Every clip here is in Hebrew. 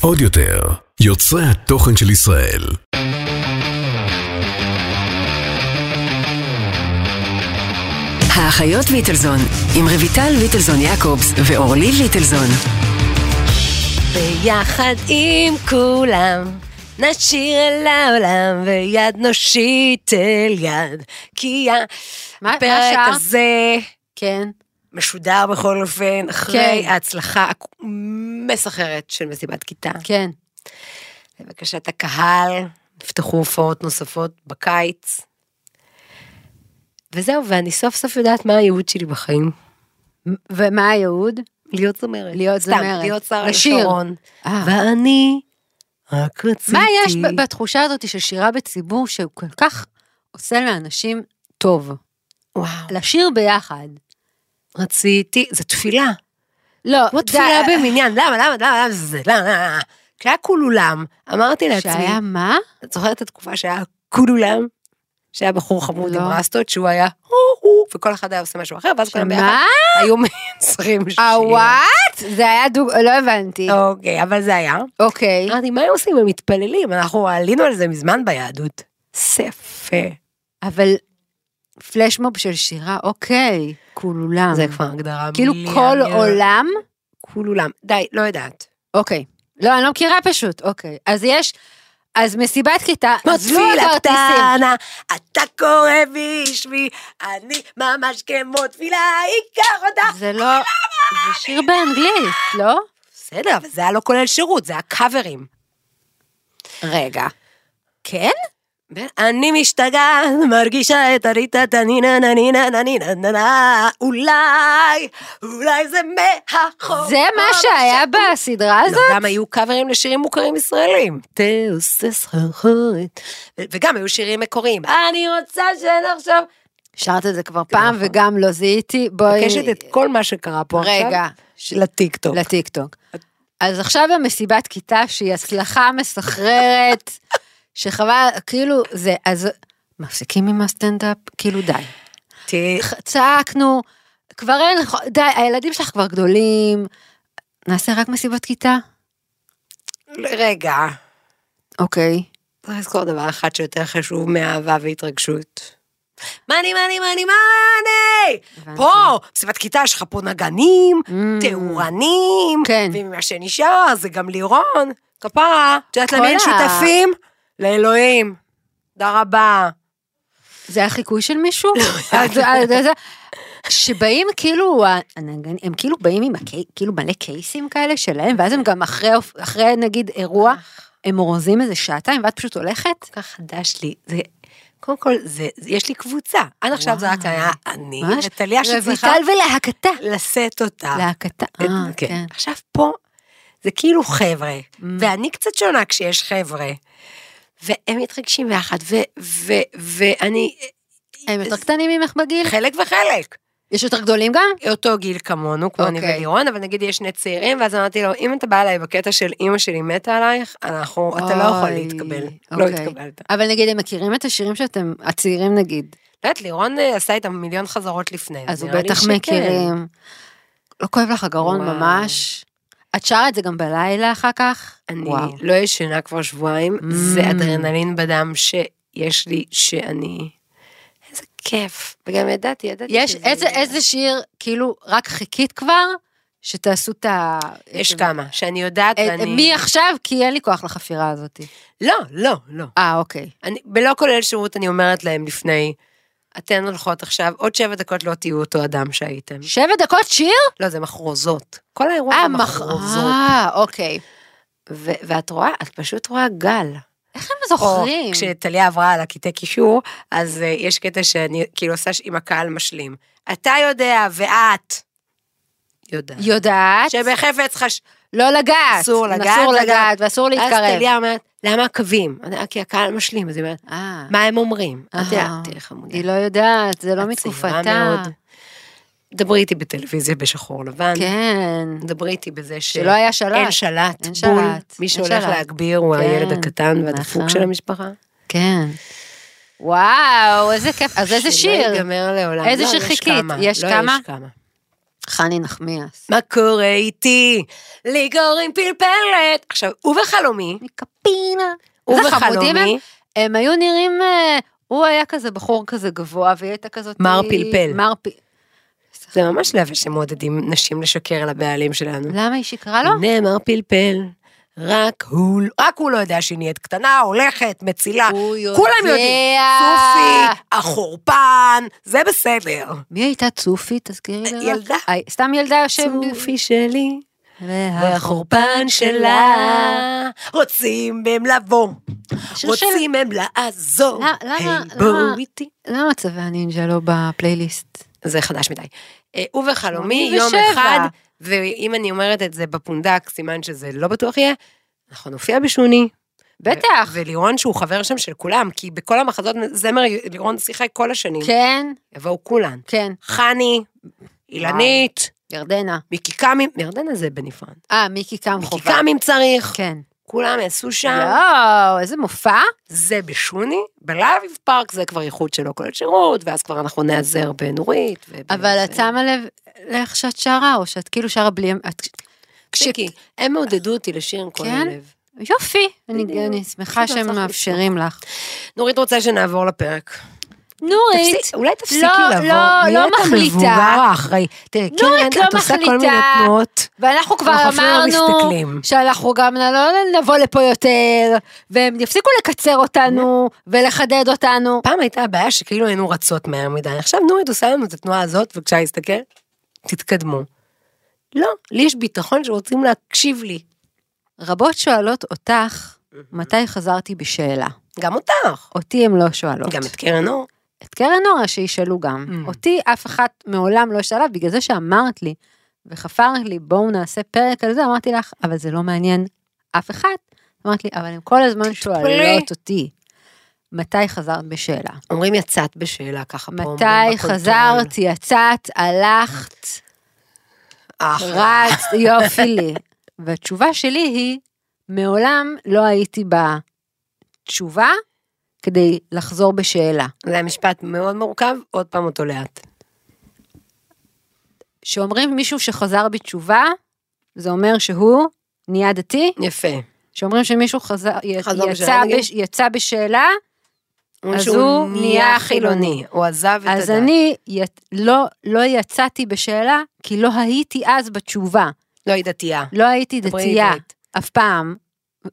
עוד יותר, יוצרי התוכן של ישראל. האחיות ליטלזון, עם רויטל ליטלזון יעקובס ואורלי ליטלזון. ביחד עם כולם, נשיר אל העולם ויד נושיט אל יד. כי הפרק השעה? הזה כן. משודר בכל אופן, אחרי כן. ההצלחה המסחררת של מסיבת כיתה. כן. לבקשת הקהל, נפתחו הופעות נוספות בקיץ. וזהו, ואני סוף סוף יודעת מה הייעוד שלי בחיים. ומה הייעוד? להיות זמרת. להיות סתם, זמרת. להיות לשיר. לשרון. אה. ואני רק רציתי... מה יש בתחושה הזאת של שירה בציבור שהוא כל כך עושה לאנשים טוב? וואו. לשיר ביחד. רציתי, זו תפילה. לא, כמו תפילה במניין, למה, למה, למה, למה, זה, למה, למה. כשהיה כולולם, אמרתי לעצמי, שהיה מה? את זוכרת את התקופה שהיה כולולם? שהיה בחור חמוד עם לא. רסטות, שהוא היה וכל אחד היה עושה משהו אחר, ואז כולם ביחד? היו מייצרים שיר. אה, וואט? זה היה דוג... לא הבנתי. אוקיי, אבל זה היה. אוקיי. אמרתי, מה הם עושים? הם מתפללים, אנחנו עלינו על זה מזמן ביהדות. זה יפה. אבל פלשמוב של שירה, אוקיי. כולולם. זה כבר הגדרה כאילו מיליון- כל עולם? כולולם. די, לא יודעת. אוקיי. לא, אני לא מכירה פשוט. אוקיי. אז יש... אז מסיבת כיתה, עזבו תפילה הכרטיסים. קטנה, אתה קורא בשמי, אני ממש כמו תפילה, אקח אותך. זה לא... זה שיר באנגלית, לא? בסדר, אבל זה היה לא כולל שירות, זה היה קאברים. רגע. כן? אני משתגעת, מרגישה את הריטה תנינה ננינה ננינה ננה, אולי, אולי זה מהחור. זה מה שהיה בסדרה לא, הזאת? גם היו קאברים לשירים מוכרים ישראלים. תעושה סחרחורת. ו- וגם היו שירים מקוריים. אני רוצה שנחשוב. שרת את זה כבר פעם. וגם לא זיהיתי. בואי... מבקשת את כל מה שקרה פה עכשיו. רגע. לטיקטוק. לטיקטוק. אז עכשיו המסיבת כיתה שהיא הצלחה מסחררת, שחבל, כאילו, זה, אז מפסיקים עם הסטנדאפ? כאילו די. תראי, צעקנו, כבר אין, די, הילדים שלך כבר גדולים, נעשה רק מסיבת כיתה? רגע, אוקיי. צריך לזכור דבר אחד שיותר חשוב מאהבה והתרגשות. מאני, מאני, מאני, מאני! פה, מסיבת כיתה, יש לך פה נגנים, Mm. תאורנים, כן. וממה שנשאר זה גם לירון, כפרה, את יודעת למי הם ה- שותפים? לאלוהים. תודה רבה. זה היה חיקוי של מישהו? שבאים כאילו, הם כאילו באים עם כאילו מלא קייסים כאלה שלהם, ואז הם גם אחרי, אחרי נגיד אירוע, הם אורזים איזה שעתיים, ואת פשוט הולכת? כל כך חדש לי, זה, קודם כל, זה, יש לי קבוצה. עד עכשיו זה רק היה אני, וטליה שצריכה רויטל ולהקתה. לשאת אותה. להקתה, אה, כן. כן. עכשיו פה, זה כאילו חבר'ה, Mm. ואני קצת שונה כשיש חבר'ה, והם מתרגשים ביחד, ו- ו- ואני, הם יותר קטנים ממך בגיל? חלק וחלק. יש יותר גדולים גם? אותו גיל כמונו, כמו אני אוקיי. ולירון, אבל נגיד יש שני צעירים, ואז אמרתי לו, אם אתה בא אליי בקטע של אימא שלי מתה עלייך, אנחנו, אתה לא יכול אוי, להתקבל. לא אוקיי. התקבלת. אבל נגיד, הם מכירים את השירים שאתם, הצעירים נגיד, לא יודעת, לירון אה, עשה איתם מיליון חזרות לפני. אז הוא בטח. מכירים. לא כואב לך הגרון. ממש? את שרה את זה גם בלילה אחר כך? אני וואו. לא ישנה כבר שבועיים, זה Mm. אדרנלין בדם שיש לי, שאני... איזה כיף. וגם ידעתי, ידעתי יש שזה איזה. איזה שיר, כאילו, רק חיכית כבר, שתעשו את ה... יש כמה, שאני יודעת את- ואני... מי עכשיו? כי אין לי כוח לחפירה הזאת. לא, לא, לא. אה, אוקיי. אני, בלא כולל שירות אני אומרת להם לפני, אתן הולכות עכשיו, עוד שבע דקות לא תהיו אותו אדם שהייתם. שבע דקות שיר? לא, זה מחרוזות. כל האירוע אה, זה מח... מחרוזות. אה, אוקיי. ו- ואת רואה, את פשוט רואה גל. איך הם זוכרים? או כשטליה עברה על הקטעי קישור, אז uh, יש קטע שאני כאילו עושה עם הקהל משלים. אתה יודע ואת יודעת. יודעת, שבחפץ חש... לא לגעת. אסור לגעת, אסור לגעת. ואסור אז להתקרב. טליה אומרת, למה הקווים? כי הקהל משלים, אז היא אומרת, אה, מה הם אומרים? את יודעת, אה, תראי חמודה. היא לא יודעת, זה לא מתקופתה. דברי איתי בטלוויזיה בשחור לבן. כן. דברי איתי בזה ש... שלא היה שלט. אין שלט. אין בול. שלט, מי שהולך. להגביר הוא כן, הילד הקטן והדפוק נכון. של המשפחה. כן. וואו, איזה כיף. אז איזה שלא שיר? ייגמר לעולם. איזה לא, שיר יש חיכית? כמה. יש לא, כמה? יש כמה. חני נחמיאס. מה קורה איתי? לי קוראים פלפלת. עכשיו, ובחלומי, מקפינה. איזה חמודים הם. הם היו נראים, אה, הוא היה כזה בחור כזה גבוה, והיא הייתה כזאת... מר אה, פלפל. מר פ... זה ממש יפה שמעודדים נשים לשקר לבעלים שלנו. למה היא שיקרה לו? הנה מר פלפל, רק הוא, רק הוא לא יודע שהיא נהיית קטנה, הולכת, מצילה. הוא יודע. כולם יודעים. צופי, החורפן, זה בסדר. מי הייתה צופי? תזכירי לי. ילדה. אה, סתם ילדה יושב... צופי שלי, והחורבן שלה, רוצים הם לבוא, רוצים הם לעזור. למה- בואו איתי. למה צווי הנינג'ה לא בפלייליסט? זה חדש מדי. אה, ובחלומי, יום 87. אחד, ואם אני אומרת את זה בפונדק, סימן שזה לא בטוח יהיה, אנחנו נופיע בשוני. בטח. ולירון שהוא חבר שם של כולם, כי בכל המחזות זמר לירון שיחק כל השנים. כן, יבואו כולן. כן. חני, אילנית, ירדנה. מיקי קאמים, ירדנה זה בנפרד. אה, מיקי מיקי חובה. קאמים צריך, כן. כולם יעשו שם. יואו, איזה מופע. זה בשוני, בלאביב פארק זה כבר איחוד שלא כולל שירות, ואז כבר אנחנו נעזר בנורית. אבל את שמה לב לאיך שאת שרה, או שאת כאילו שרה בלי... את- שיקי, הם מעודדו אותי לשיר עם כל כן? הלב. יופי, אני שמחה שהם מאפשרים לך. נורית רוצה שנעבור לפרק. נורית, תפסיק- אולי תפסיקי לא, לבוא. לא, לא מחליטה. המבוגר האחראי. תראי, נורית קרן, לא את עושה כל מיני. תנועות. ואנחנו כבר לא אמרנו. שאנחנו גם לא נבוא לפה יותר, והם יפסיקו לקצר אותנו ולחדד אותנו. פעם הייתה הבעיה שכאילו היינו רצות מהר מדי. עכשיו נורית עושה לנו את התנועה הזאת, בבקשה להסתכל, תתקדמו. לא, לי יש ביטחון שרוצים להקשיב לי. רבות שואלות אותך, מתי חזרתי בשאלה? גם אותך. אותי הם לא שואלות. גם את קרן אור. את קרן אורה שישאלו גם. Mm. אותי אף אחת מעולם לא שאלה, בגלל זה שאמרת לי, וחפרת לי, בואו נעשה פרק על זה, אמרתי לך, אבל זה לא מעניין אף אחד. אמרת לי, אבל הם כל הזמן שואלות אותי, מתי חזרת בשאלה? אומרים יצאת בשאלה ככה פה. אומרים מתי. חזרת, יצאת, הלכת. רצת, יופי לי. והתשובה שלי היא, מעולם לא הייתי בתשובה כדי לחזור בשאלה. זה היה משפט מאוד מורכב, עוד פעם אותו לאט. שאומרים מישהו שחזר בתשובה, זה אומר שהוא נהיה דתי. יפה. שאומרים שמישהו חזר, חזר יצא, בשאלה? בש, יצא בשאלה, אז הוא נהיה חילוני. הוא עזב את הדת. אז אני י, לא, לא יצאתי בשאלה, כי לא הייתי אז בתשובה. לא, היא דתייה. לא הייתי דתייה. אף פעם,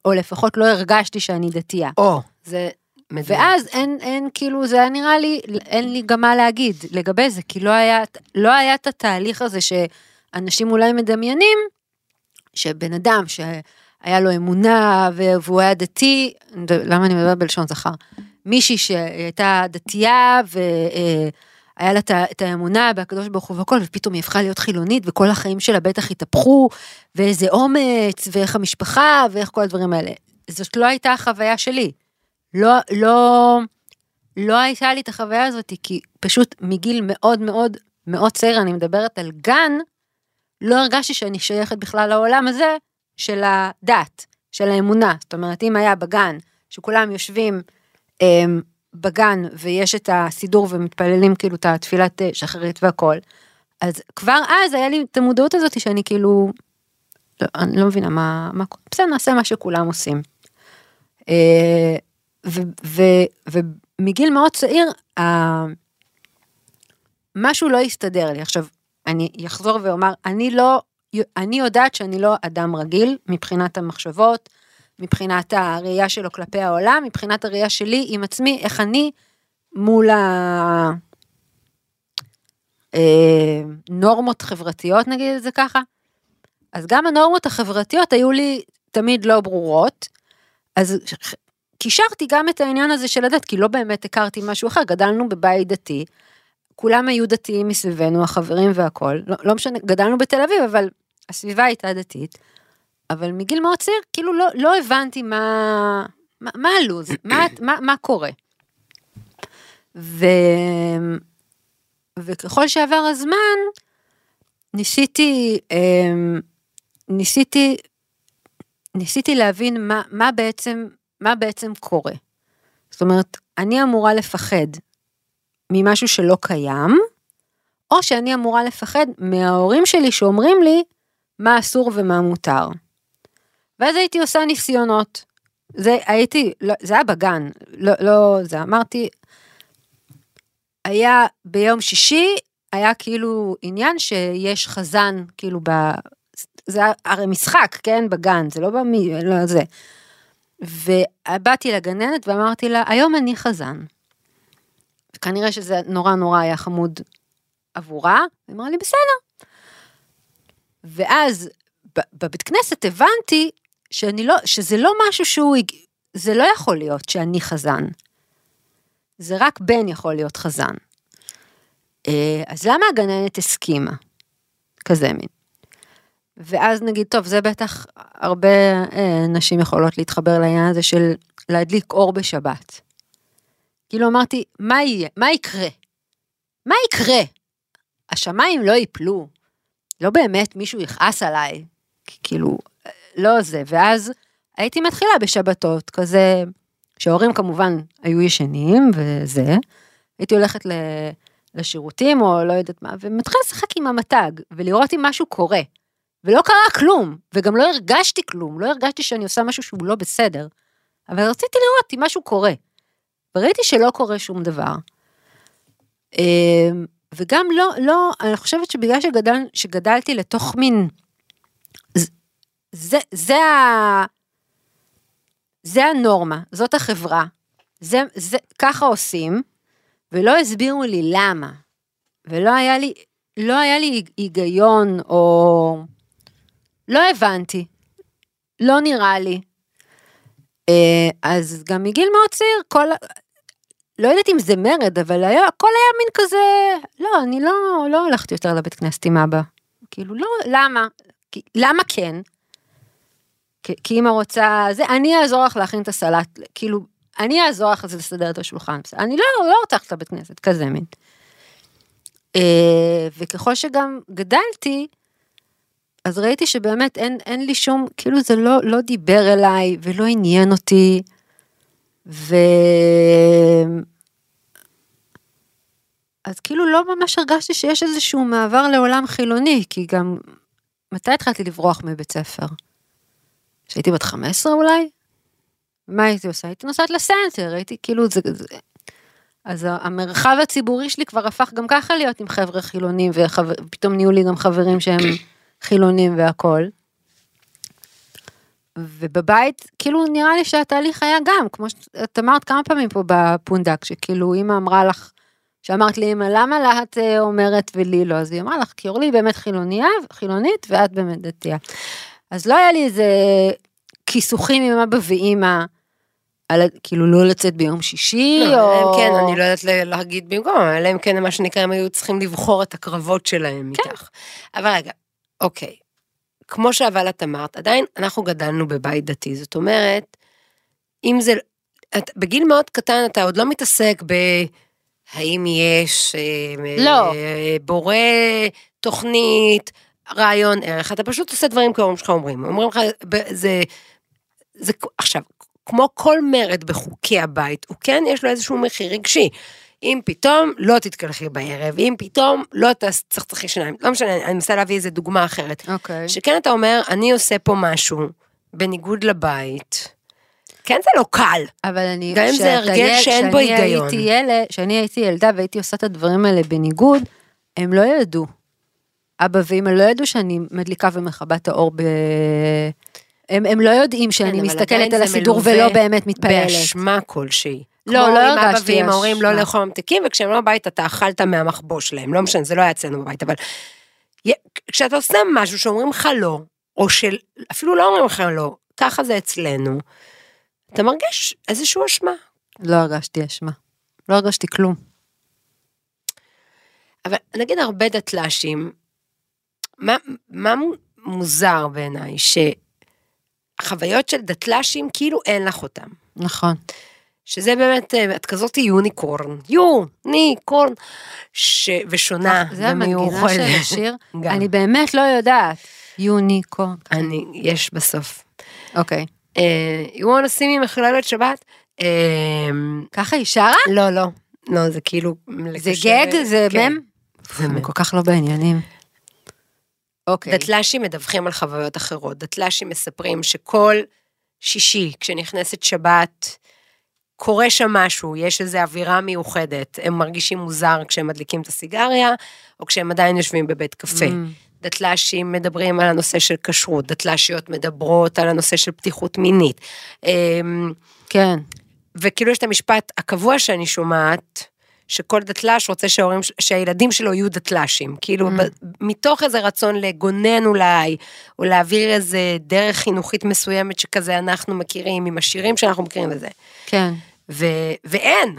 או לפחות לא הרגשתי שאני דתייה. או, זה מדהים. ואז אין, אין, כאילו, זה היה נראה לי, אין לי גם מה להגיד לגבי זה, כי לא היה, לא היה את התהליך הזה שאנשים אולי מדמיינים, שבן אדם שהיה לו אמונה והוא היה דתי, למה אני מדברת בלשון זכר? מישהי שהייתה דתייה והיה לה את האמונה בהקדוש ברוך הוא והכל, ופתאום היא הפכה להיות חילונית, וכל החיים שלה בטח התהפכו, ואיזה אומץ, ואיך המשפחה, ואיך כל הדברים האלה. זאת לא הייתה החוויה שלי. לא, לא, לא הייתה לי את החוויה הזאת, כי פשוט מגיל מאוד מאוד מאוד צעיר, אני מדברת על גן, לא הרגשתי שאני שייכת בכלל לעולם הזה של הדת, של האמונה. זאת אומרת, אם היה בגן, שכולם יושבים הם, בגן ויש את הסידור ומתפללים כאילו את התפילת אה, שחרית והכל, אז כבר אז היה לי את המודעות הזאת שאני כאילו, לא, אני לא מבינה מה, מה, בסדר נעשה מה שכולם עושים. ו, ומגיל מאוד צעיר, ה- משהו לא הסתדר לי. עכשיו, אני אחזור ואומר, אני לא, אני יודעת שאני לא אדם רגיל מבחינת המחשבות, מבחינת הראייה שלו כלפי העולם, מבחינת הראייה שלי עם עצמי, איך אני מול הנורמות חברתיות, נגיד את זה ככה. אז גם הנורמות החברתיות היו לי תמיד לא ברורות, אז קישרתי גם את העניין הזה של הדת, כי לא באמת הכרתי משהו אחר, גדלנו בבית דתי, כולם היו דתיים מסביבנו, החברים והכל, לא, לא משנה, גדלנו בתל אביב, אבל הסביבה הייתה דתית, אבל מגיל מאוד צעיר, כאילו לא, לא הבנתי מה, מה, מה הלו"ז, מה, מה, מה קורה. ו... וככל שעבר הזמן, ניסיתי, אמ, ניסיתי, ניסיתי להבין מה, מה בעצם, מה בעצם קורה. זאת אומרת, אני אמורה לפחד ממשהו שלא קיים, או שאני אמורה לפחד מההורים שלי שאומרים לי מה אסור ומה מותר. ואז הייתי עושה ניסיונות. זה הייתי, לא, זה היה בגן, לא, לא, זה אמרתי, היה ביום שישי, היה כאילו עניין שיש חזן, כאילו ב... זה הרי משחק, כן, בגן, זה לא במי, לא זה. ובאתי לגננת ואמרתי לה, היום אני חזן. כנראה שזה נורא נורא היה חמוד עבורה, היא אמרה לי, בסדר. ואז בבית כנסת הבנתי שאני לא, שזה לא משהו שהוא, זה לא יכול להיות שאני חזן. זה רק בן יכול להיות חזן. אה, אז למה הגננת הסכימה? כזה מין. ואז נגיד, טוב, זה בטח הרבה אה, נשים יכולות להתחבר לעניין הזה של להדליק אור בשבת. כאילו אמרתי, מה יהיה? מה יקרה? מה יקרה? השמיים לא ייפלו. לא באמת מישהו יכעס עליי. כאילו, לא זה. ואז הייתי מתחילה בשבתות, כזה, שההורים כמובן היו ישנים וזה. הייתי הולכת לשירותים או לא יודעת מה, ומתחילה לשחק עם המתג, ולראות אם משהו קורה. ולא קרה כלום, וגם לא הרגשתי כלום, לא הרגשתי שאני עושה משהו שהוא לא בסדר. אבל רציתי לראות אם משהו קורה. וראיתי שלא קורה שום דבר. אמ, וגם לא, לא, אני חושבת שבגלל שגדל, שגדלתי לתוך מין, זה, זה ה... זה הנורמה, זאת החברה, זה, זה, ככה עושים, ולא הסבירו לי למה, ולא היה לי, לא היה לי היגיון, או... לא הבנתי, לא נראה לי. אה, אז גם מגיל מאוד צעיר, כל, לא יודעת אם זה מרד, אבל היה, הכל היה מין כזה, לא, אני לא, לא הלכתי יותר לבית כנסת עם אבא. כאילו, לא, למה? כי, למה כן? כי, כי אמא רוצה, זה, אני אעזור לך להכין את הסלט, כאילו, אני אעזור לך לסדר את השולחן, אני לא, לא רוצה ללכת לבית כנסת, כזה מין. אה, וככל שגם גדלתי, אז ראיתי שבאמת אין, אין לי שום, כאילו זה לא, לא דיבר אליי ולא עניין אותי. ו... אז כאילו לא ממש הרגשתי שיש איזשהו מעבר לעולם חילוני, כי גם, מתי התחלתי לברוח מבית ספר? כשהייתי בת 15 אולי? מה הייתי עושה? הייתי נוסעת לסנטר, הייתי כאילו, זה, זה... אז המרחב הציבורי שלי כבר הפך גם ככה להיות עם חבר'ה חילונים, ופתאום נהיו לי גם חברים שהם חילונים והכול. ובבית, כאילו נראה לי שהתהליך היה גם, כמו שאת אמרת כמה פעמים פה בפונדק, שכאילו אמא אמרה לך, שאמרת לי אמא, למה לה את אה, אומרת ולי לא? אז היא אמרה לך, כי אורלי באמת חילוניה, חילונית, ואת באמת דתייה. אז לא היה לי איזה כיסוכים עם אבא ואימא, על, כאילו לא לצאת ביום שישי, לא, או... אלא אם כן, אני לא יודעת להגיד במקום, אלא אם כן מה שנקרא, הם היו צריכים לבחור את הקרבות שלהם כן. איתך. אבל רגע, אוקיי, כמו שאבל את אמרת, עדיין אנחנו גדלנו בבית דתי, זאת אומרת, אם זה, את, בגיל מאוד קטן אתה עוד לא מתעסק ב... האם יש אה, לא. אה, בורא תוכנית, רעיון ערך, אתה פשוט עושה דברים כמו שלך אומרים, אומרים לך, זה, זה עכשיו, כמו כל מרד בחוקי הבית, הוא כן יש לו איזשהו מחיר רגשי. אם פתאום לא תתקלחי בערב, אם פתאום לא תצחצחי שיניים, לא משנה, אני מנסה להביא איזה דוגמה אחרת. אוקיי. שכן אתה אומר, אני עושה פה משהו, בניגוד לבית, כן זה לא קל. אבל אני... גם אם זה הרגל שאין בו כשאני היגיון. הייתי ילד, כשאני הייתי ילדה והייתי עושה את הדברים האלה בניגוד, הם לא ידעו. אבא ואמא לא ידעו שאני מדליקה ומכבה את האור ב... הם, הם לא יודעים שאני כן, מסתכלת על הסידור ולא באמת מתפעלת. באשמה כלשהי. לא, כמו לא אם אבא הרגשתי ואמא אומרים לא אשמה. לאכול ממתיקים, וכשהם לא בבית אתה אכלת מהמחבוש שלהם, לא משנה, זה לא היה אצלנו בבית, אבל... כשאתה עושה משהו שאומרים לך לא, או שאפילו לא אומרים לך לא, ככה זה אצלנו, אתה מרגיש איזושהי אשמה. לא הרגשתי אשמה. לא הרגשתי כלום. אבל נגיד הרבה דתל"שים, מה, מה מוזר בעיניי? שהחוויות של דתל"שים כאילו אין לך אותם. נכון. שזה באמת, אה, את כזאת יוניקורן, יוניקורן, ש... ושונה זה המנגינה ומיוחדת. של השיר. אני באמת לא יודעת. יוניקורן. אני, יש בסוף. אוקיי. אה, you want to see me מחללת שבת? אה, ככה היא שרה? לא, לא, לא, זה כאילו... זה גג? זה כן. מם? הם כל כך לא בעניינים. אוקיי. דתל"שים מדווחים על חוויות אחרות. דתל"שים מספרים שכל שישי, כשנכנסת שבת, קורה שם משהו, יש איזו אווירה מיוחדת. הם מרגישים מוזר כשהם מדליקים את הסיגריה, או כשהם עדיין יושבים בבית קפה. Mm. דתל"שים מדברים על הנושא של כשרות, דתל"שיות מדברות על הנושא של פתיחות מינית. אמ, כן. וכאילו יש את המשפט הקבוע שאני שומעת, שכל דתל"ש רוצה שההורים, שהילדים שלו יהיו דתל"שים. כאילו, Mm. ב- מתוך איזה רצון לגונן אולי, או להעביר איזה דרך חינוכית מסוימת שכזה אנחנו מכירים, עם השירים שאנחנו מכירים וזה. כן. ו, ואין,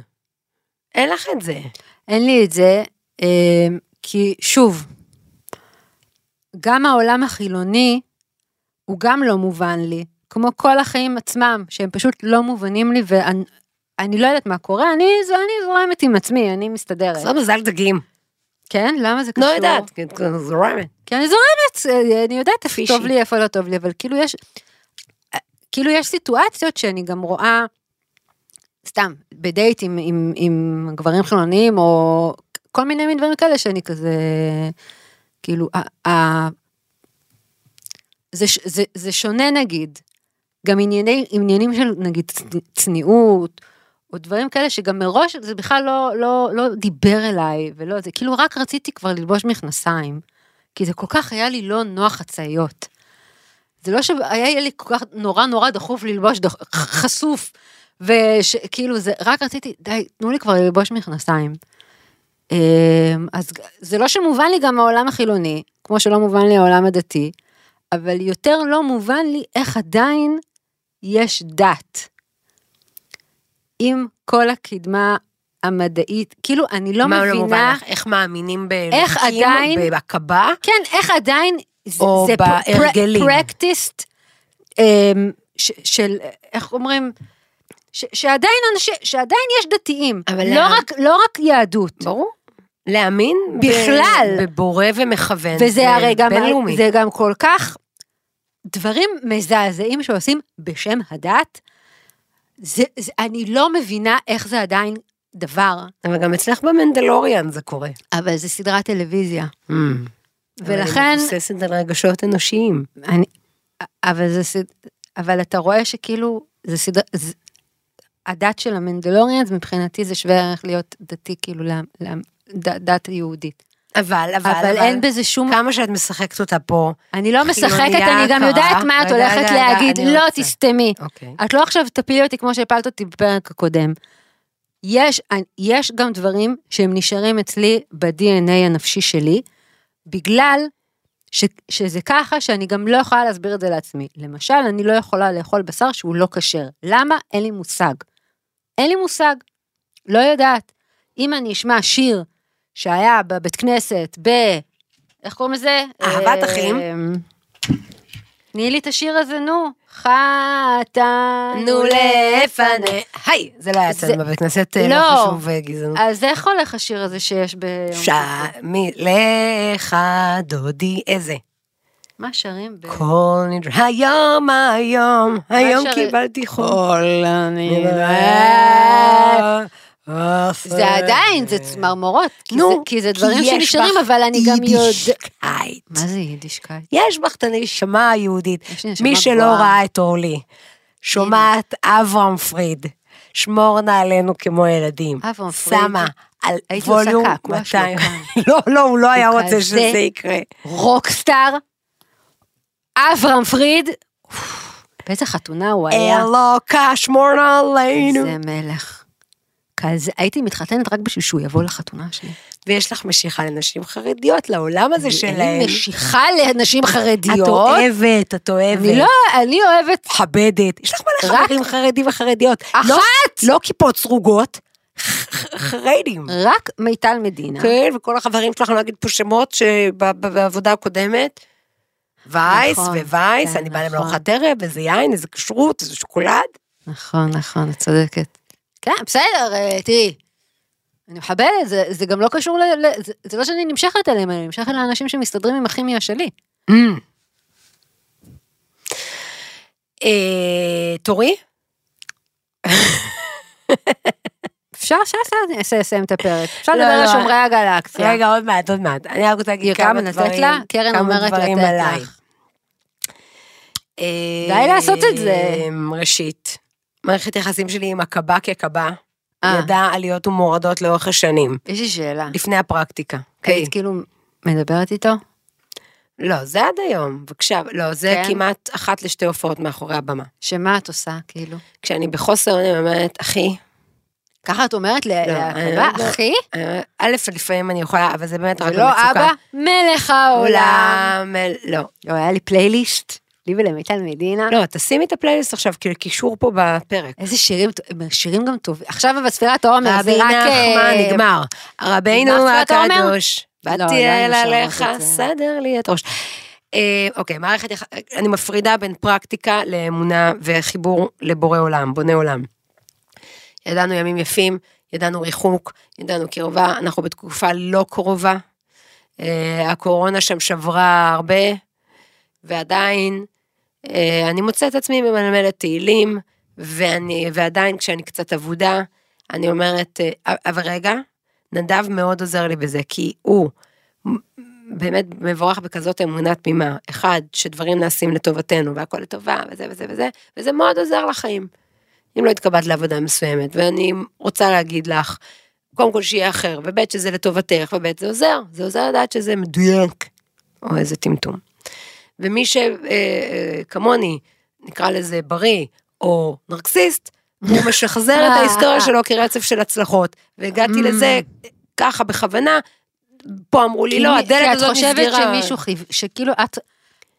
אין לך את זה. אין לי את זה, אה, כי שוב, גם העולם החילוני הוא גם לא מובן לי, כמו כל החיים עצמם, שהם פשוט לא מובנים לי, ואני אני לא יודעת מה קורה, אני, אני זורמת עם עצמי, אני מסתדרת. זה מזל דגים. כן? למה זה לא קשור? יודעת, כן, כן, זורמת. כי אני זורמת, אה, אני יודעת איפה. טוב לי, איפה לא טוב לי, אבל כאילו יש, כאילו יש סיטואציות שאני גם רואה, סתם, בדייט עם, עם, עם גברים חילוניים, או כל מיני מין דברים כאלה שאני כזה, כאילו, ה, ה, זה, זה, זה שונה נגיד, גם ענייני, עניינים של נגיד צנ- צניעות, או דברים כאלה שגם מראש זה בכלל לא, לא, לא דיבר אליי, ולא, זה כאילו רק רציתי כבר ללבוש מכנסיים, כי זה כל כך היה לי לא נוח חצאיות. זה לא שהיה לי כל כך נורא נורא דחוף ללבוש דח, חשוף, וכאילו זה, רק רציתי, די, תנו לי כבר ללבוש מכנסיים. אמ, אז זה לא שמובן לי גם העולם החילוני, כמו שלא מובן לי העולם הדתי, אבל יותר לא מובן לי איך עדיין יש דת. עם כל הקדמה המדעית, כאילו אני לא מה לא מובן מבינה, לך? איך מאמינים איך באלוקים, עדיין- בהקבה? כן, איך עדיין, או זה בהרגלים. פרקטיסט אמ, של, איך אומרים, ש- שעדיין אנשים, שעדיין יש דתיים, אבל לא למה? רק, לא רק יהדות. ברור. להאמין בכלל. בבורא ומכוון. וזה זה הרי גם, בינלאומי. זה גם כל כך דברים מזעזעים שעושים בשם הדת, זה, זה, אני לא מבינה איך זה עדיין דבר, אבל גם אצלך במנדלוריאן זה קורה. אבל זה סדרת טלוויזיה. אבל ולכן, היא מבוססת על רגשות אנושיים. אני, אבל זה סד... אבל אתה רואה שכאילו, זה סדרה, זה, הדת של המנדלוריאנס מבחינתי זה שווה ערך להיות דתי כאילו ל, ל, ד, דת יהודית. אבל, אבל, אבל, אין בזה שום, כמה שאת משחקת אותה פה. אני לא משחקת, אני גם. יודעת מה את הולכת להגיד, לא. תסתמי. אוקיי. את לא עכשיו תפילי אותי כמו שהפלת אותי בפרק הקודם. יש, יש גם דברים שהם נשארים אצלי ב-DNA הנפשי שלי, בגלל ש, שזה ככה שאני גם לא יכולה להסביר את זה לעצמי. למשל, אני לא יכולה לאכול בשר שהוא לא כשר. למה? אין לי מושג. אין לי מושג. לא יודעת. אם אני אשמע שיר שהיה בבית כנסת ב... איך קוראים לזה? אהבת אחים. אמ, תני לי את השיר הזה, נו. חתנו נו לפני. היי, זה לא היה אצלנו בבית כנסת, אה, לא. לא חשוב אה, גזענות. אז איך הולך השיר הזה שיש ביום ש... כיפור? מי... לך דודי איזה. מה שרים ב... כל נדר... היום, היום, היום קיבלתי חול. אני... זה עדיין, זה צמרמורות. נו, כי זה דברים שנשארים, אבל אני גם יודעת... מה זה יידישקייט? יש בך את הנשמה היהודית. מי שלא. ראה את אורלי, שומעת אברהם פריד, שמור נא עלינו כמו ילדים. אברהם פריד. שמה על ווליום קעקוע 200. שלו לא, לא, הוא לא היה רוצה. שזה יקרה. רוקסטאר, אברהם פריד, באיזה חתונה הוא היה. אלוקה שמור נא עלינו. איזה מלך. כזה, הייתי מתחתנת רק בשביל שהוא יבוא לחתונה שלי. ויש לך משיכה לנשים חרדיות לעולם הזה אין שלהם. לי משיכה לנשים את חרדיות. אוהבת, את אוהבת. אני לא, אני אוהבת מכבדת. יש לך מלא חברים חרדים וחרדיות. לא- אחת! לא כיפות סרוגות, חרדים. רק מיטל מדינה. כן, וכל החברים שלך, אני לא אגיד פה שמות שבעבודה הקודמת. וייס נכון, ווייס, כן, אני באה להם נכון. לארוחת ערב, איזה יין, איזה כשרות, איזה שוקולד. נכון, נכון, את צודקת. כן, בסדר, אה, תראי. אני מכבדת, זה, זה גם לא קשור ל... ל זה, זה לא שאני נמשכת אליהם, אני נמשכת לאנשים שמסתדרים עם הכימיה שלי. אה, תורי? אפשר שאתה נסיים את הפרק. אפשר לא, לדבר על לא. שומרי הגלקסיה. רגע, עוד מעט, עוד מעט. אני רק רוצה להגיד כמה דברים. לה? קרן אומרת לתת. לך. די לעשות את זה. ראשית, מערכת יחסים שלי עם הקב"א כקב"א, אה. ידעה עליות ומורדות לאורך השנים, יש לי שאלה. לפני הפרקטיקה. אוקיי? היית כאילו מדברת איתו? לא, זה עד היום, בבקשה. לא, זה כן? כמעט אחת לשתי הופעות מאחורי הבמה. שמה את עושה, כאילו? כשאני בחוסר אונים, אני אומרת, אחי, ככה את אומרת להקבה, לא- אחי? א', לפעמים אני יכולה, אבל זה באמת רק ולא במצוקה. אבא, מלך העולם. עולם, לא. לא, היה לי פלייליסט, לי ולמיטל מדינה. לא, תשימי את הפלייליסט עכשיו כקישור פה בפרק. איזה שירים, שירים גם טובים. עכשיו בספירת העומר זה רבי רק... נחמן, אה, נגמר. רבינו ספירת? הקדוש, באתי אל עליך. סדר לי את ראש. אה, אוקיי, מערכת, אני מפרידה בין פרקטיקה לאמונה וחיבור לבורא עולם, בונה עולם. ידענו ימים יפים, ידענו ריחוק, ידענו קרבה, אנחנו בתקופה לא קרובה. אה, הקורונה שם שברה הרבה, ועדיין אני מוצאת עצמי ממלמלת תהילים, ואני, ועדיין כשאני קצת אבודה, אני אומרת, אה, אבל רגע, נדב מאוד עוזר לי בזה, כי הוא באמת מבורך בכזאת אמונה תמימה. אחד, שדברים נעשים לטובתנו, והכל לטובה, וזה וזה וזה, וזה מאוד עוזר לחיים. אם לא התקבלת לעבודה מסוימת, ואני רוצה להגיד לך, קודם כל שיהיה אחר, וב' שזה לטובתך, וב' זה עוזר, זה עוזר לדעת שזה מדויק, או איזה טמטום. ומי שכמוני, נקרא לזה בריא, או נרקסיסט, הוא משחזר את ההיסטוריה שלו כרצף של הצלחות, והגעתי לזה ככה בכוונה, פה אמרו לי, לא, הדלת הזאת כי את נסגרה. חושבת שמישהו חיו... שכאילו את...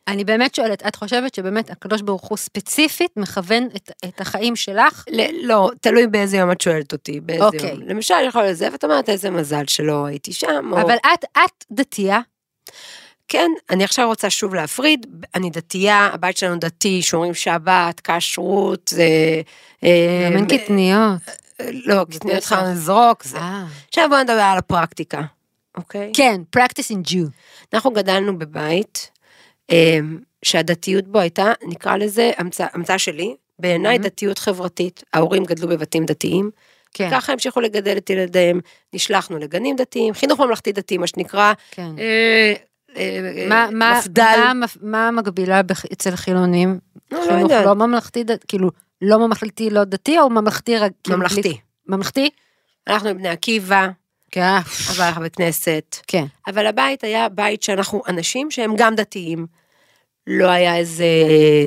אני באמת שואלת, את חושבת שבאמת הקדוש ברוך הוא ספציפית מכוון את, את החיים שלך? ל- לא, תלוי באיזה יום את שואלת אותי, באיזה אוקיי. יום. למשל, יכול להיות זה, ואת אומרת, איזה מזל שלא הייתי שם, או... אבל את, את דתייה, כן, אני עכשיו רוצה שוב להפריד, אני דתייה, הבית שלנו דתי, שומרים שבת, כשרות, זה... אה, גם אין קטניות. לא, קטניות. התחלנו לזרוק, זה. אה. עכשיו בואו נדבר על הפרקטיקה, אוקיי? כן, practice in Jew. אנחנו גדלנו בבית אה, שהדתיות בו הייתה, נקרא לזה, המצאה שלי, בעיניי Mhm. דתיות חברתית. ההורים גדלו בבתים דתיים, כן, ככה המשיכו לגדל את ילדיהם, נשלחנו לגנים דתיים, חינוך ממלכתי דתי, מה שנקרא, כן. אה, אה, מה, מפד"ל. מה, מה המקבילה אצל חילונים? לא, לא חינוך. לא ממלכתי, כאילו, לא ממלכתי לא דתי או ממלכתי. כאילו, ממלכתי. ממלכתי? הלכנו לבני עקיבא, כן. אבל הלכנו בית כנסת. כן. אבל הבית היה בית שאנחנו אנשים שהם גם דתיים. לא היה איזה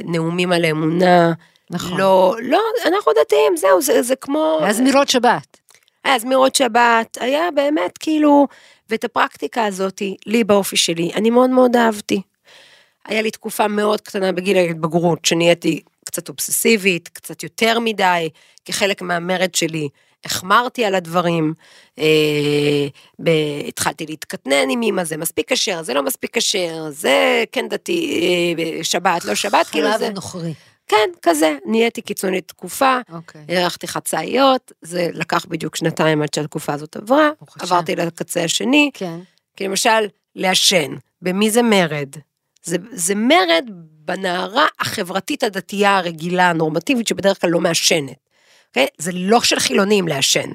נאומים על אמונה. נכון. לא, לא, אנחנו דתיים, זהו, זה, זה כמו... היה זמירות שבת. היה זמירות שבת, היה באמת כאילו, ואת הפרקטיקה הזאת, לי באופי שלי, אני מאוד מאוד אהבתי. היה לי תקופה מאוד קטנה בגיל ההתבגרות, שנהייתי קצת אובססיבית, קצת יותר מדי, כחלק מהמרד שלי. החמרתי על הדברים, אה, ב- התחלתי להתקטנן עם אמא, זה מספיק כשר, זה לא מספיק כשר, זה כן דתי, אה, שבת, לא שבת, כאילו זה, חלב נוכרי. כן, כזה, נהייתי קיצונית תקופה, אוקיי. הארכתי חצאיות, זה לקח בדיוק שנתיים עד שהתקופה הזאת עברה. עברתי לקצה השני, כן. כי למשל, לעשן, במי זה מרד? זה, זה מרד בנורמה החברתית הדתייה הרגילה, הנורמטיבית, שבדרך כלל לא מעשנת. אוקיי? זה לא של חילונים לעשן.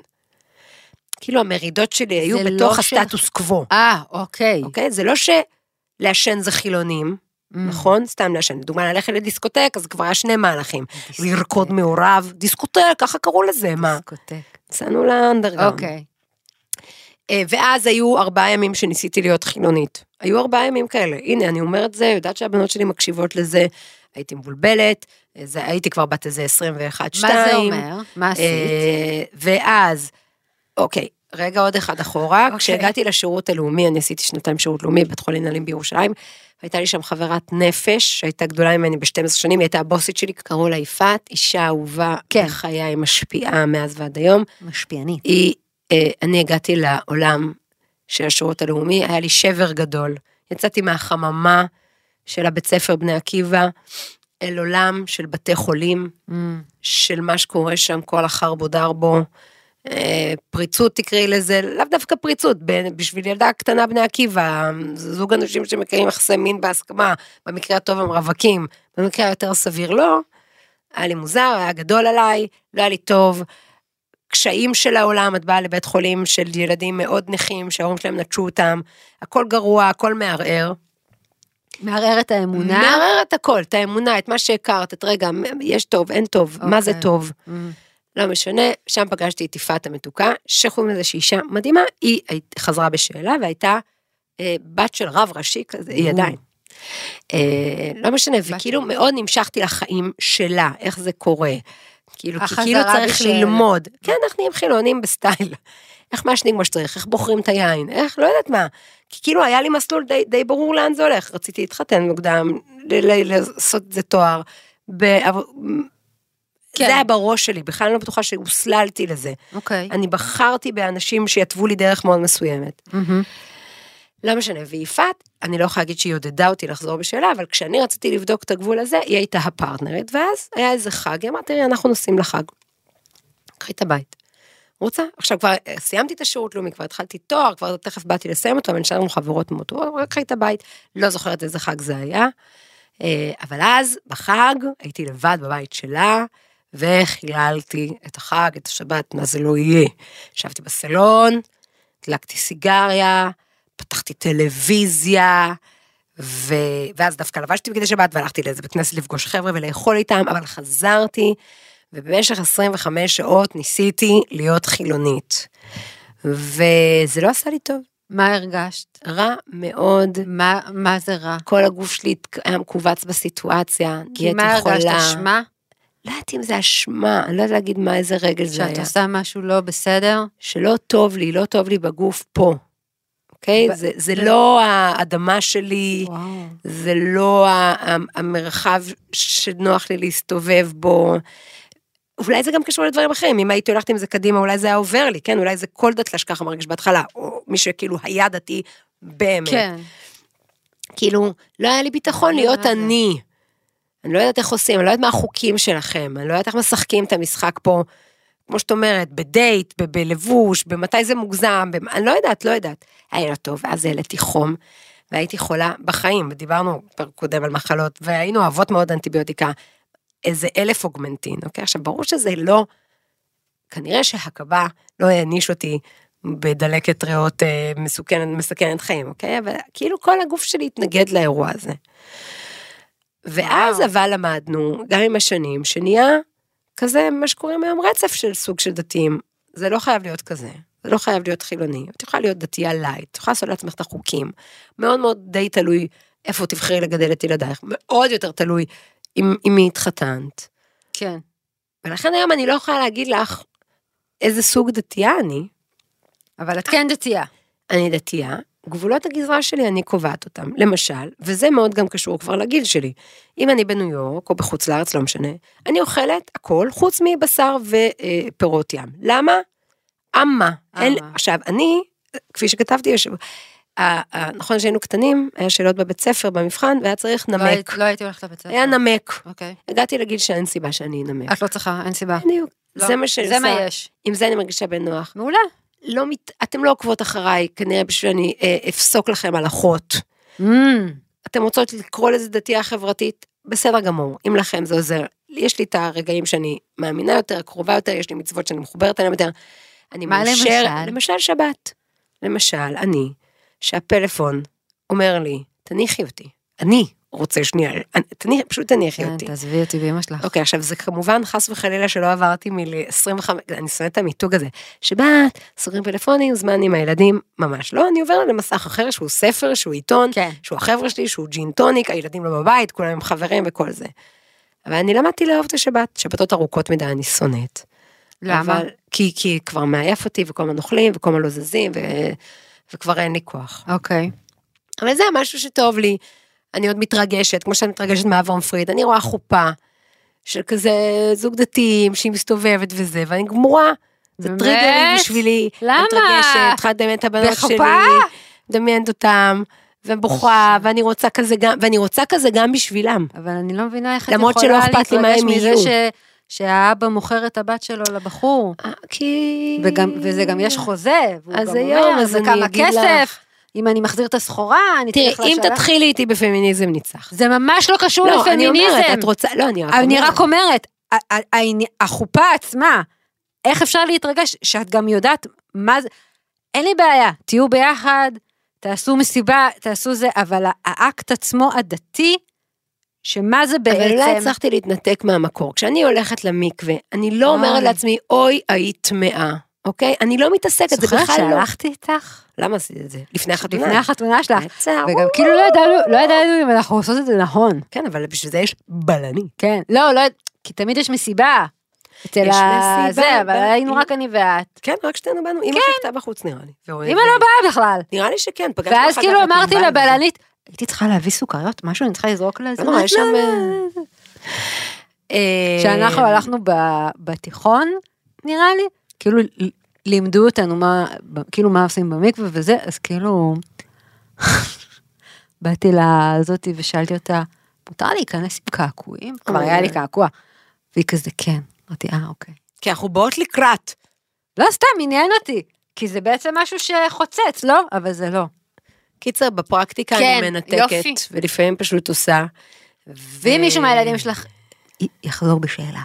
כאילו המרידות שלי היו זה בתוך לא הסטטוס קוו, אה, אוקיי. אוקיי? זה לא שלעשן זה חילונים. נכון? סתם לעשן. לדוגמה, ללכת לדיסקוטק, אז כבר היה שני מהלכים. דיסקוטק. לרקוד מעורב, דיסקוטק, ככה קראו לזה, מה? דיסקוטק. יצאנו לאנדרגראונד. אוקיי. אה, ואז היו ארבעה ימים שניסיתי להיות חילונית. היו ארבעה ימים כאלה. הנה, אני אומרת זה, יודעת שהבנות שלי מקשיבות לזה. הייתי מבולבלת, אה, זה, הייתי כבר בת איזה 21, 2. מה זה אומר? מה עשית? אה, ואז, אוקיי, רגע עוד אחד אחורה, אוקיי. כשהגעתי לשירות הלאומי, אני עשיתי שנתיים שירות לאומי בבית חולים נעלים בירושלים, הייתה לי שם חברת נפש, שהייתה גדולה ממני ב-12 שנים, היא הייתה הבוסית שלי, קראו לה יפעת, אישה אהובה כן. בחיי, משפיעה מאז ועד היום. משפיענית. היא, אה, אני הגעתי לעולם של השירות הלאומי, היה לי שבר גדול. יצאתי מהחממה של הבית ספר בני עקיבא, אל עולם של בתי חולים, Mm. של מה שקורה שם, כל החרבו דרבו. אה, פריצות תקראי לזה, לאו דווקא פריצות, בשביל ילדה קטנה בני עקיבא, זוג אנשים שמקיימים יחסי מין בהסכמה, במקרה הטוב הם רווקים, במקרה היותר סביר לא. היה לי מוזר, היה גדול עליי, לא היה לי טוב. הקשיים של העולם, את באה לבית חולים של ילדים מאוד נכים, שההורים שלהם נטשו אותם, הכל גרוע, הכל מערער. מערער את האמונה. מערער את הכל, את האמונה, את מה שהכרת, את רגע, יש טוב, אין טוב, מה זה אוקיי. טוב. Mm. לא משנה, שם פגשתי את יפעת המתוקה, שחורים לזה שהיא אישה מדהימה, היא חזרה בשאלה והייתה אה, בת של רב ראשי כזה, היא או. עדיין. אה, לא משנה, וכאילו מאוד נמשכתי לחיים שלה, איך זה קורה. כאילו, כי כאילו צריך בשאלה. ללמוד. כן, איך נהיים חילונים בסטייל. איך מעשנים כמו שצריך, איך בוחרים את היין, איך, לא יודעת מה. כי כאילו היה לי מסלול די, די ברור לאן זה הולך, רציתי להתחתן מוקדם, לעשות את זה תואר. כן. זה היה בראש שלי, בכלל לא בטוחה שהוסללתי לזה. אוקיי. אני בחרתי באנשים שיתוו לי דרך מאוד מסוימת. מהמם. לא משנה, ויפעת, אני לא יכולה להגיד שהיא עודדה אותי לחזור בשאלה, אבל כשאני רציתי לבדוק את הגבול הזה, היא הייתה הפרטנרית, ואז היה איזה חג, היא אמרה, תראי, אנחנו נוסעים לחג. קחי את הבית. רוצה? עכשיו כבר אה, סיימתי את השירות לאומי, כבר התחלתי תואר, כבר תכף באתי לסיים אותו, אבל נשארנו חברות מאוד טובות, רק קחי את הבית. לא זוכרת איזה חג זה היה. אה, אבל אז, בחג, הייתי לבד בבית שלה, וחיללתי את החג, את השבת, מה זה לא יהיה. ישבתי בסלון, הדלקתי סיגריה, פתחתי טלוויזיה, ו... ואז דווקא לבשתי בגדי שבת והלכתי לאיזה בית כנסת לפגוש חבר'ה ולאכול איתם, אבל חזרתי, ובמשך 25 שעות ניסיתי להיות חילונית. וזה לא עשה לי טוב, מה הרגשת? רע מאוד. מה מה זה רע? כל הגוף שלי היה מכווץ בסיטואציה, כי נהייתי מה הרגשת? חולה. אשמה? לא יודעת אם זה אשמה, אני לא יודעת להגיד מה איזה רגל זה שאת היה. עושה משהו לא בסדר? שלא טוב לי, לא טוב לי בגוף פה. אוקיי? ב- זה, זה לא האדמה שלי, וואו. זה לא המרחב שנוח לי להסתובב בו. אולי זה גם קשור לדברים אחרים, אם הייתי הולכת עם זה קדימה, אולי זה היה עובר לי, כן? אולי זה כל דתל"ש ככה מרגיש בהתחלה, או מי שכאילו היה דתי באמת. כן. כאילו, לא היה לי ביטחון אני להיות. אני. אני לא יודעת איך עושים, אני לא יודעת מה החוקים שלכם, אני לא יודעת איך משחקים את המשחק פה, כמו שאת אומרת, בדייט, ב- בלבוש, במתי זה מוגזם, במ... אני לא יודעת, לא יודעת. היה לא טוב, ואז העליתי חום, והייתי חולה בחיים, ודיברנו פרק קודם על מחלות, והיינו אוהבות מאוד אנטיביוטיקה, איזה אלף אוגמנטין, אוקיי? עכשיו, ברור שזה לא, כנראה שהקבה לא העניש אותי בדלקת ריאות אה, מסוכנת, מסכנת חיים, אוקיי? אבל כאילו כל הגוף שלי התנגד לאירוע הזה. ואז וואו. אבל למדנו, גם עם השנים, שנהיה כזה, מה שקוראים היום רצף של סוג של דתיים. זה לא חייב להיות כזה, זה לא חייב להיות חילוני. את יכולה להיות דתייה לייט, את יכולה לעשות לעצמך את החוקים. מאוד מאוד די תלוי איפה תבחרי לגדל את ילדייך, מאוד יותר תלוי עם, עם מי התחתנת. כן. ולכן היום אני לא יכולה להגיד לך איזה סוג דתייה אני. אבל את כן דתייה. אני דתייה, גבולות הגזרה שלי אני קובעת אותם. למשל, וזה מאוד גם קשור כבר לגיל שלי. אם אני בניו יורק או בחוץ לארץ, לא משנה, אני אוכלת הכל חוץ מבשר ופירות ים. למה? אמה. אין. עכשיו, אני, כפי שכתבתי, יש, נכון שהיינו קטנים, היה שאלות בבית ספר במבחן, והיה צריך לא היית- נמק. לא הייתי הולכת לבית ספר. היה נמק. אוקיי. הגעתי לגיל שאין סיבה שאני אנמק. את לא צריכה, אין סיבה. בדיוק. לא, זה מה שאני זה מה עושה. יש. עם זה אני מרגישה בנוח. מעולה. לא מת... אתם לא עוקבות אחריי, כנראה בשביל שאני אה, אפסוק לכם הלכות. Mm. אתם רוצות לקרוא לזה דתייה חברתית? בסדר גמור, אם לכם זה עוזר. יש לי את הרגעים שאני מאמינה יותר, קרובה יותר, יש לי מצוות שאני מחוברת אליהן יותר. אני מה מאושר, למשל? למשל שבת. למשל, אני, שהפלאפון אומר לי, תניחי אותי. אני רוצה שנייה, תניחי, פשוט תניחי כן, אותי. תעזבי אותי באמא שלך. אוקיי, עכשיו זה כמובן חס וחלילה שלא עברתי מ-25, אני שונאת את המיתוג הזה. שבת, סוגרים פלאפונים, זמן עם הילדים, ממש לא, אני עוברת למסך אחר שהוא ספר, שהוא עיתון, כן. שהוא החבר'ה שלי, שהוא ג'ין טוניק, הילדים לא בבית, כולם עם חברים וכל זה. אבל אני למדתי לאהוב את השבת, שבתות ארוכות מדי אני שונאת. למה? אבל, כי, כי כבר מעייף אותי וכל הזמן אוכלים וכל הזמן לא זזים ו... וכבר אין לי כוח. אוקיי. אבל זה משהו שטוב לי. אני עוד מתרגשת, כמו שאני מתרגשת מאברהם פריד, אני רואה חופה של כזה זוג דתיים שהיא מסתובבת וזה, ואני גמורה. זה באמת? טריגרי בשבילי. למה? מתרגשת, צריכה לדמיין את הבנות בחופה? שלי, מדמיינת אותם, ובוכה, ואני רוצה כזה גם, ואני רוצה כזה גם בשבילם. אבל אני לא מבינה איך את יכולה להתרגש מזה. ש- שהאבא מוכר את הבת שלו לבחור. אה, כי... וגם, וזה גם יש חוזה, והוא גם אומר, וכמה כסף, לך. אם אני מחזיר את הסחורה, אני תראי, צריך אם לשלם. תתחילי איתי בפמיניזם ניצח. זה ממש לא קשור לא, אני אומרת, לפמיניזם. את רוצה, לא, אני רק אני אומרת. רק אומרת, החופה עצמה, איך אפשר להתרגש שאת גם יודעת מה זה, אין לי בעיה, תהיו ביחד, תעשו מסיבה, תעשו זה, אבל האקט עצמו הדתי, שמה זה אבל לא בעצם... הצלחתי להתנתק מהמקור. כשאני הולכת למקווה, אני לא. אומרת לעצמי, אוי, היית טמאה, אוקיי? אני לא מתעסקת, זה זוכרת בכלל לא. שהלכתי איתך? למה עשית את זה? לפני החתונה. לפני החתונה שלך. וגם כאילו לא ידענו, לא ידענו אם אנחנו עושות את זה נכון. כן, אבל בשביל זה יש בלני. כן. לא, לא, כי תמיד יש מסיבה. אצל ה... זה, אבל היינו רק אני ואת. כן, רק שתינו באנו. אמא חיכתה בחוץ נראה לי. אמא לא באה בכלל. נראה לי שכן, פגשנו ואז אחר כאילו כך אמרתי. לבלנית, הייתי צריכה להביא סוכריות, משהו אני צריכה לזרוק לה לא, יש שם... משהו. אה, כשאנחנו הלכנו ב- בתיכון, נראה לי, כאילו לימדו אותנו מה, כאילו מה עושים במקווה וזה, אז כאילו, באתי לזאתי ושאלתי אותה, מותר להיכנס עם קעקועים? כבר היה לי קעקוע. והיא כזה, כן. אמרתי, אה, אוקיי. כי אנחנו באות לקראת. לא סתם, עניין אותי, כי זה בעצם משהו שחוצץ, לא? אבל זה לא. קיצר, בפרקטיקה כן, אני מנתקת, יופי. ולפעמים פשוט עושה. ואם מישהו מהילדים שלך יחזור בשאלה,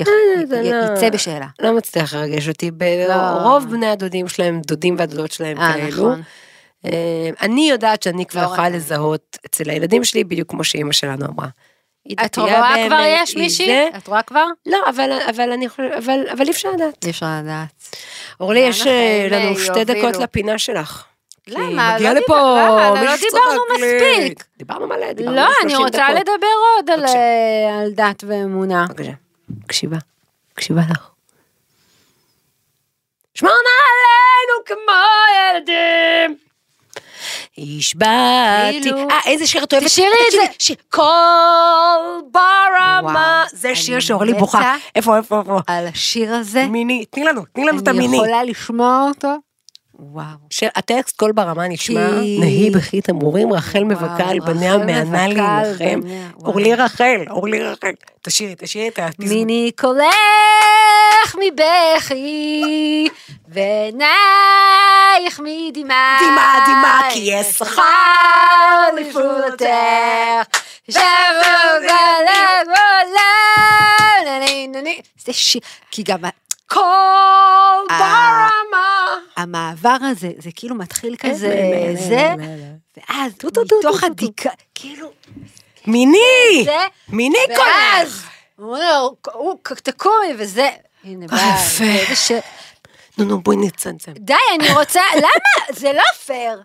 אה, לא- יצא בשאלה. לא מצליח לרגש אותי, לא. ברוב בני הדודים שלהם, דודים והדודות שלהם אה, כאלו. נכון. אה, אני יודעת שאני כבר לא יכולה. לזהות אצל הילדים שלי, בדיוק כמו שאימא שלנו אמרה. את רואה כבר יש מישהי? את רואה כבר? לא, אבל, אני חושבת, אבל, אי אפשר לדעת. אי אפשר לדעת. אורלי, יש לנו שתי? דקות לפינה שלך. למה? מגיע לא לפה למה? לא דיברנו. מספיק. דיברנו מלא, דיברנו לא, 30 אני רוצה דקות. לדבר עוד על. אה, על דת ואמונה. בבקשה, מקשיבה, מקשיבה לך. שמור עלינו כמו ילדים. השבעתי. כאילו- אה, איזה שיר את אוהבת? תשאירי את זה. שיר- כל ברמה. זה שיר אני שאורלי. בוכה. איפה, איפה, איפה? על השיר הזה, מיני, תני לנו, תני לנו את אני המיני. יכולה לשמוע אותו? וואו. של הטקסט קול ברמה נשמע, כי- נהי בכי תמרורים, רחל מבכה על בניה מענה להילחם. אורלי רחל, אורלי רחל. תשאירי, תשאירי את הפזמון. מיני קולך מבכי, ועינייך מדמעה. דמעה, דמעה, כי יש שכר לפעולתך. שבו גלב עולם. זה שיר, כי גם כל ברמה. המעבר הזה, זה כאילו מתחיל כזה, זה. ואז מתוך הדיכה, כאילו, מיני, מיני קולך. הוא תקומי וזה, הנה, ביי. נו, נו, בואי נצמצם. די, אני רוצה, למה? זה לא פייר.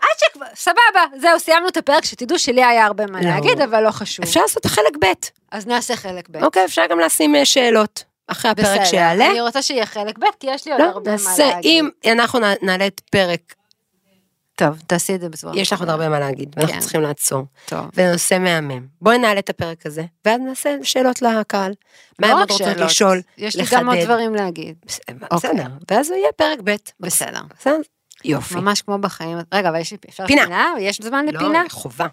עד שכבר, סבבה, זהו, סיימנו את הפרק, שתדעו שלי היה הרבה מה לא. להגיד, אבל לא חשוב. אפשר לעשות חלק ב'. אז נעשה חלק ב'. אוקיי, אפשר גם לשים אה, שאלות. אחרי הפרק בסדר, שיעלה. אני רוצה שיהיה חלק ב', כי יש לי עוד לא, הרבה מה נעשה, להגיד. אם אנחנו נע- נעלה את פרק, טוב, תעשי את זה בצורה. יש לך עוד הרבה מה להגיד, ואנחנו כן. צריכים לעצור. טוב. ונושא מהמם. בואי נעלה את הפרק הזה, ואז נעשה שאלות לקהל. מה לא הם עוד רוצות לשאול, יש לי גם עוד לחדד. דברים להגיד. אוקיי. בסדר, ואז הוא יהיה פרק ב'. בסדר. בסדר? יופי. ממש כמו בחיים. רגע, אבל יש לי, אפשר פינה. פינה? יש זמן לא, לפינה? חובה.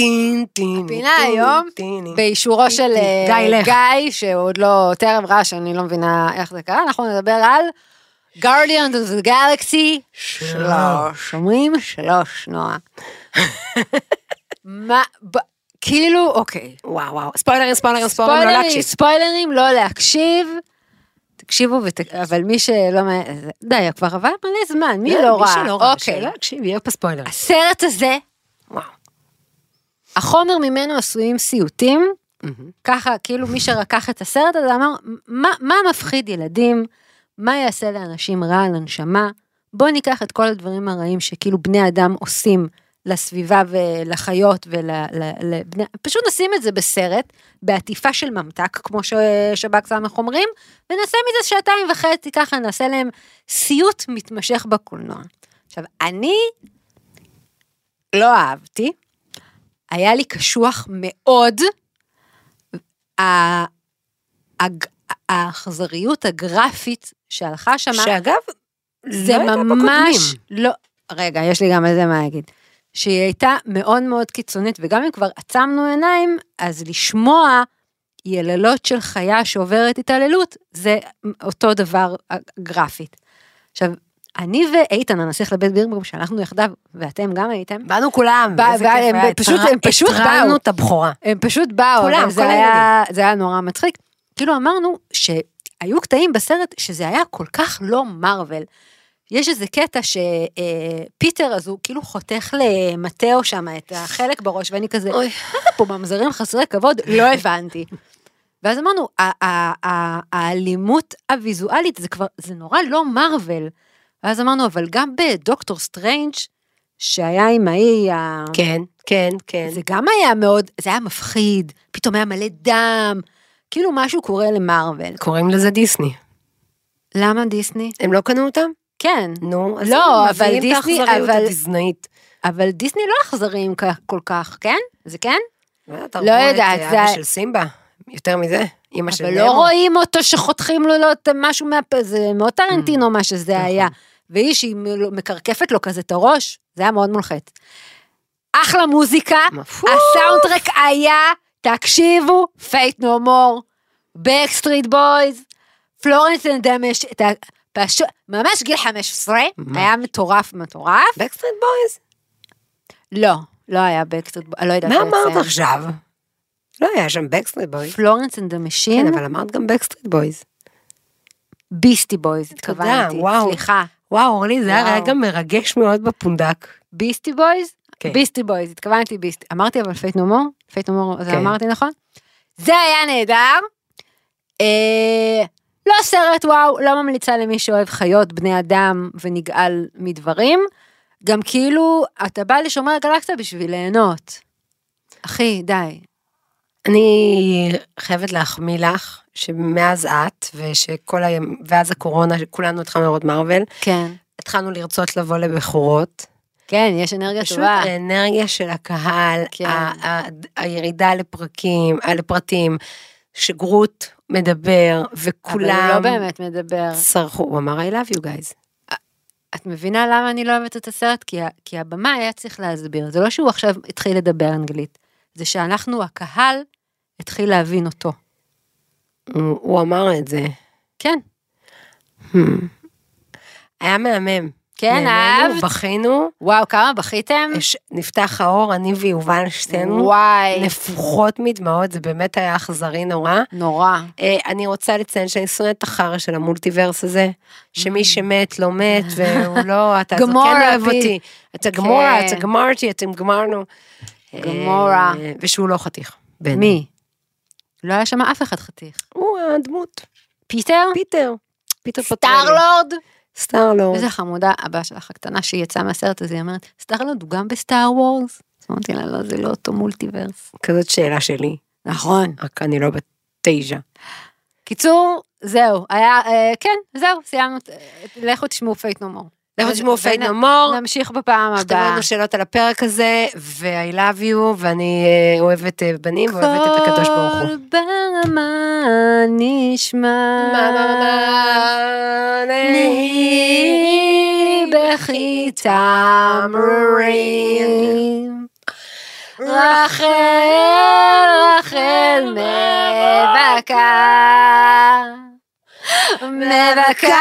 טין, טין, הפינה טין, היום טין. באישורו של אה, גיא, לך. גיא, שעוד לא טרם ראה שאני לא מבינה איך זה קרה, אנחנו נדבר על Guardians of the Galaxy שלוש. אומרים שלוש, נועה. מה, ב- כאילו, אוקיי. וואו, וואו. ספוילרים, ספוילרים, ספוילרים, לא להקשיב. ספוילרים, לא להקשיב. תקשיבו, ות... אבל מי שלא... די, כבר עבר מלא זמן, מי לא ראה? מי שלא ראה, אוקיי. שלא יקשיב, יהיה פה ספוילרים. הסרט הזה. החומר ממנו עשויים סיוטים. ככה, כאילו מי שרקח את הסרט הזה אמר, מה, מה מפחיד ילדים? מה יעשה לאנשים רע על הנשמה? בואו ניקח את כל הדברים הרעים שכאילו בני אדם עושים לסביבה ולחיות ולבני... פשוט נשים את זה בסרט, בעטיפה של ממתק, כמו ששב"כ סמך אומרים, ונעשה מזה שעתיים וחצי, ככה נעשה להם סיוט מתמשך בקולנוע. עכשיו, אני לא אהבתי, היה לי קשוח מאוד, האכזריות הגרפית שהלכה שמה, שאגב, זה לא ממש. לא, רגע, יש לי גם על זה מה להגיד. שהיא הייתה מאוד מאוד קיצונית, וגם אם כבר עצמנו עיניים, אז לשמוע יללות של חיה שעוברת התעללות, זה אותו דבר גרפית. עכשיו, אני ואיתן, הנסיך לבית בירנבום, שהלכנו יחדיו, ואתם גם הייתם, באנו כולם, בא- איזה בא- כיף הם. פשוט- הם פשוט התרענו באו. את הבכורה. הם פשוט באו, כולם, כל היה, זה היה נורא מצחיק. כאילו אמרנו היו קטעים בסרט שזה היה כל כך לא מארוול. יש איזה קטע שפיטר אז הוא כאילו חותך למטאו שם את החלק בראש, ואני כזה, אוי. מה זה פה ממזרים חסרי כבוד? לא הבנתי. ואז אמרנו, האלימות הוויזואלית זה כבר, זה נורא לא מארוול. ואז אמרנו, אבל גם בדוקטור סטרנג', שהיה עם ההיא, ה- כן, כן, כן. זה גם היה מאוד, זה היה מפחיד, פתאום היה מלא דם, כאילו משהו קורה למארוול. קוראים לזה דיסני. למה דיסני? הם לא קנו אותם? כן, נו, אז לא, הם אבל מביאים את האכזריות אבל- הדיסנאית. אבל דיסני לא אכזריים כל כך, כן? זה כן? לא רואה יודעת, את זה- אבא של סימבה, יותר מזה, אמא של אבל נמו. לא רואים אותו שחותכים לו לא את משהו מהפה, זה מאוד טרנטינו מה שזה נכון. היה. והיא שהיא מקרקפת לו כזה את הראש, זה היה מאוד מולחץ. אחלה מוזיקה. הסאונדטרק היה, תקשיבו, Faith No More, Backstreet Boys, Florence and the Machine, פשוט, ממש גיל 15, מה? היה מטורף מטורף. Backstreet Boys? לא, לא היה Backstreet Boys, לא יודעת מה אמרת. עכשיו? לא היה שם Backstreet Boys. Florence and the Machine, כן, אבל אמרת גם Backstreet Boys. Beastie Boys, התכוונתי, וואו. סליחה. וואו, אורלי, זה היה. רגע מרגש מאוד בפונדק. Beastie Boys? כן. Beastie Boys, התכוונתי Beastie. אמרתי אבל Faith No More? Faith No More, זה כן. אמרתי נכון? זה היה נהדר. אה, לא סרט וואו, לא ממליצה למי שאוהב חיות, בני אדם ונגעל מדברים. גם כאילו, אתה בא לשומר הגלקסיה בשביל ליהנות. אחי, די. אני חייבת להחמיא לך, שמאז את, ושכל היום, ואז הקורונה, שכולנו התחלנו לראות מארוול, כן. התחלנו לרצות לבוא לבכורות. כן, יש אנרגיה פשוט טובה. האנרגיה של הקהל, כן. ה- ה- הירידה לפרקים, לפרטים, שגרוט מדבר, וכולם... אבל הוא לא באמת מדבר. צרחו, הוא אמר I love you guys. את מבינה למה אני לא אוהבת את הסרט? כי, כי הבמה היה צריך להסביר. זה לא שהוא עכשיו התחיל לדבר אנגלית, זה שאנחנו, הקהל, התחיל להבין אותו. הוא, אמר את זה. כן. היה מהמם. כן, אהבת? בכינו, וואו, כמה בכיתם? נפתח האור, אני ויובל שתינו, וואי, נפוחות מדמעות, זה באמת היה אכזרי נורא. נורא. אה, אני רוצה לציין שאני שונאת את החרא של המולטיברס הזה, שמי שמת לא מת, והוא לא, אתה כן אוהב. אותי. אתה גמורה, כן. אתה גמרתי, אתם גמרנו. גמורה. אה, ושהוא לא חתיך. מי? לא היה שם אף אחד חתיך. הדמות. פיטר? פיטר. פיטר פטרלי. Star-Lord? Star-Lord. איזה חמודה, הבאה שלך הקטנה שהיא יצאה מהסרט הזה, היא אומרת, Star-Lord הוא גם ב Star Wars? אמרתי לה, לא, זה לא אותו מולטיברס. כזאת שאלה שלי. נכון. רק אני לא בת תשע. קיצור, זהו, היה, אה, כן, זהו, סיימנו, אה, לכו תשמעו Fight No More. לכו תשמעו ו No- No More. נמשיך בפעם תכתבו הבאה. לנו שאלות על הפרק הזה, ו-I love you, ואני אה, אוהבת אה, בנים ואוהבת את הקדוש ברוך הוא. קול ברמה נשמע. נהי בכי תמרורים. רחל, רחל מבכה. מבכה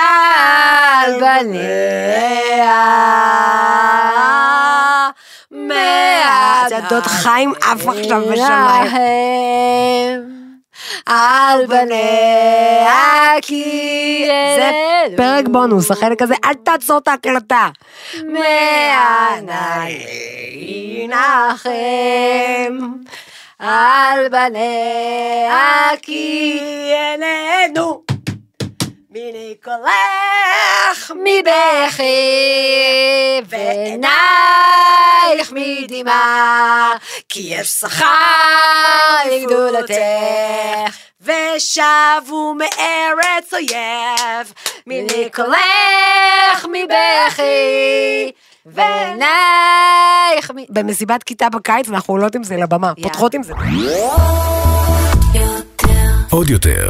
על בניה. מעט הדוד חיים עף עכשיו בשמיים. על בניה כי זה פרק בונוס, החלק הזה, אל תעצור את ההקלטה. מעני נחם על בניה כי אלינו, מיני קולך, מבכי ועינייך מדמעה כי יש שכר חי גדולתך ושבו מארץ אויב, מיני קולך, מבכי ועינייך מ... במסיבת כיתה בקיץ ואנחנו עולות עם זה לבמה. פותחות עם זה. עוד יותר,